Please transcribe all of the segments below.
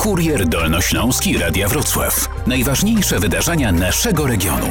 Kurier Dolnośląski Radia Wrocław. Najważniejsze wydarzenia naszego regionu.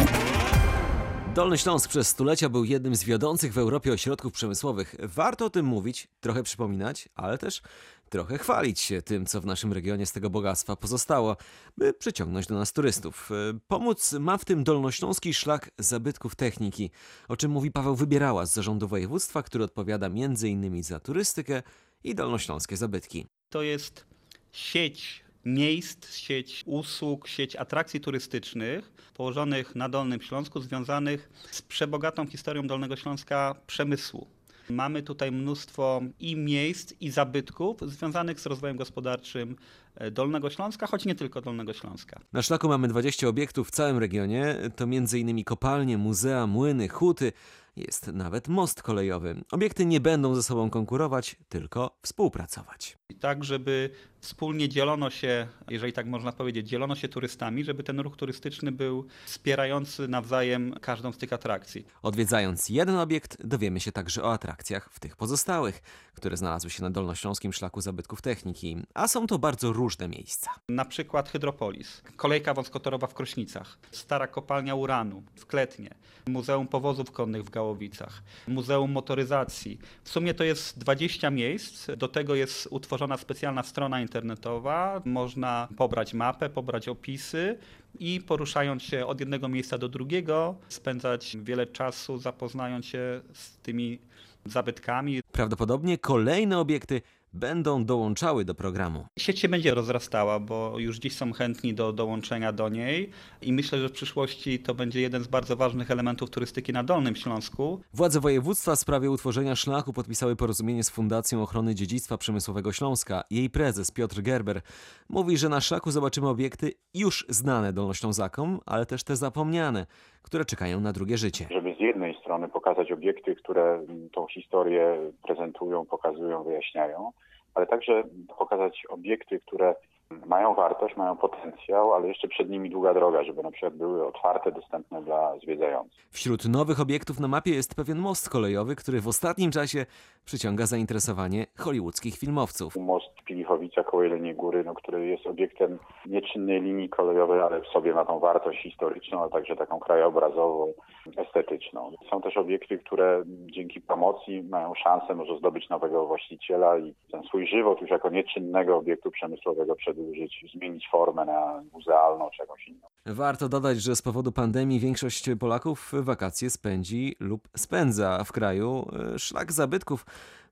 Dolny Śląsk przez stulecia był jednym z wiodących w Europie ośrodków przemysłowych. Warto o tym mówić, trochę przypominać, ale też trochę chwalić się tym, co w naszym regionie z tego bogactwa pozostało, by przyciągnąć do nas turystów. Pomóc ma w tym dolnośląski szlak zabytków techniki, o czym mówi Paweł Wybierała z zarządu województwa, który odpowiada m.in. za turystykę i dolnośląskie zabytki. To jest sieć miejsc, sieć usług, sieć atrakcji turystycznych położonych na Dolnym Śląsku, związanych z przebogatą historią Dolnego Śląska przemysłu. Mamy tutaj mnóstwo i miejsc, i zabytków związanych z rozwojem gospodarczym e, Dolnego Śląska, choć nie tylko Dolnego Śląska. Na szlaku mamy 20 obiektów w całym regionie. To m.in. kopalnie, muzea, młyny, huty. Jest nawet most kolejowy. Obiekty nie będą ze sobą konkurować, tylko współpracować. I tak, żeby wspólnie dzielono się, jeżeli tak można powiedzieć, dzielono się turystami, żeby ten ruch turystyczny był wspierający nawzajem każdą z tych atrakcji. Odwiedzając jeden obiekt, dowiemy się także o atrakcjach w tych pozostałych, które znalazły się na Dolnośląskim Szlaku Zabytków Techniki, a są to bardzo różne miejsca. Na przykład Hydropolis, kolejka wąskotorowa w Krośnicach, stara kopalnia uranu w Kletnie, Muzeum Powozów Konnych w Gałowicach, Muzeum Motoryzacji. W sumie to jest 20 miejsc, do tego jest utworzona specjalna strona internetowa, można pobrać mapę, pobrać opisy i poruszając się od jednego miejsca do drugiego, spędzać wiele czasu zapoznając się z tymi zabytkami, Prawdopodobnie kolejne obiekty będą dołączały do programu. Sieć się będzie rozrastała, bo już dziś są chętni do dołączenia do niej i myślę, że w przyszłości to będzie jeden z bardzo ważnych elementów turystyki na Dolnym Śląsku. Władze województwa w sprawie utworzenia szlaku podpisały porozumienie z Fundacją Ochrony Dziedzictwa Przemysłowego Śląska. Jej prezes Piotr Gerber mówi, że na szlaku zobaczymy obiekty już znane Dolnoślązakom, ale też te zapomniane, które czekają na drugie życie. żeby z jednej strony pokazać obiekty, które tą historię prezentują, pokazują, wyjaśniają, ale także pokazać obiekty, które mają wartość, mają potencjał, ale jeszcze przed nimi długa droga, żeby na przykład były otwarte, dostępne dla zwiedzających. Wśród nowych obiektów na mapie jest pewien most kolejowy, który w ostatnim czasie przyciąga zainteresowanie hollywoodzkich filmowców. Most Pilichowica koło Jeleniej Góry, no, który jest obiektem nieczynnej linii kolejowej, ale w sobie ma tą wartość historyczną, a także taką krajobrazową, estetyczną. Są też obiekty, które dzięki promocji mają szansę może zdobyć nowego właściciela i ten swój żywot już jako nieczynnego obiektu przemysłowego przedłużyć, zmienić formę na muzealną czy jakąś inną. Warto dodać, że z powodu pandemii większość Polaków wakacje spędzi lub spędza w kraju. Szlak zabytków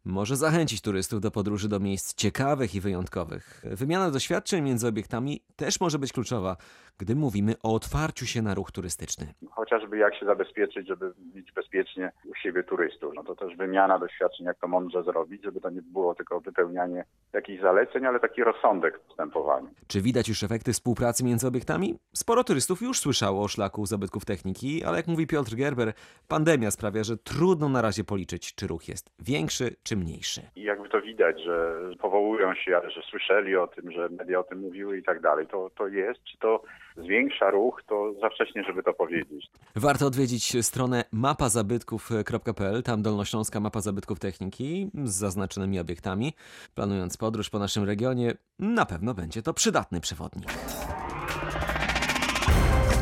może zachęcić turystów do podróży do miejsc ciekawych i wyjątkowych. Wymiana doświadczeń między obiektami też może być kluczowa, gdy mówimy o otwarciu się na ruch turystyczny. Chociażby jak się zabezpieczyć, żeby mieć bezpiecznie u siebie turystów. No to też wymiana doświadczeń, jak to mądrze zrobić, żeby to nie było tylko wypełnianie jakichś zaleceń, ale taki rozsądek w postępowaniu. Czy widać już efekty współpracy między obiektami? Sporo turystów już słyszało o szlaku zabytków techniki, ale jak mówi Piotr Gerber, pandemia sprawia, że trudno na razie policzyć, czy ruch jest większy czy mniejszy. I jakby to widać, że powołują się, że słyszeli o tym, że media o tym mówiły i tak dalej. To, to jest, czy to zwiększa ruch, to za wcześnie, żeby to powiedzieć. Warto odwiedzić stronę mapazabytków.pl, tam dolnośląska mapa zabytków techniki z zaznaczonymi obiektami. Planując podróż po naszym regionie, na pewno będzie to przydatny przewodnik.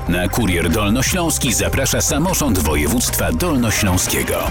Na Kurier Dolnośląski zaprasza samorząd województwa dolnośląskiego.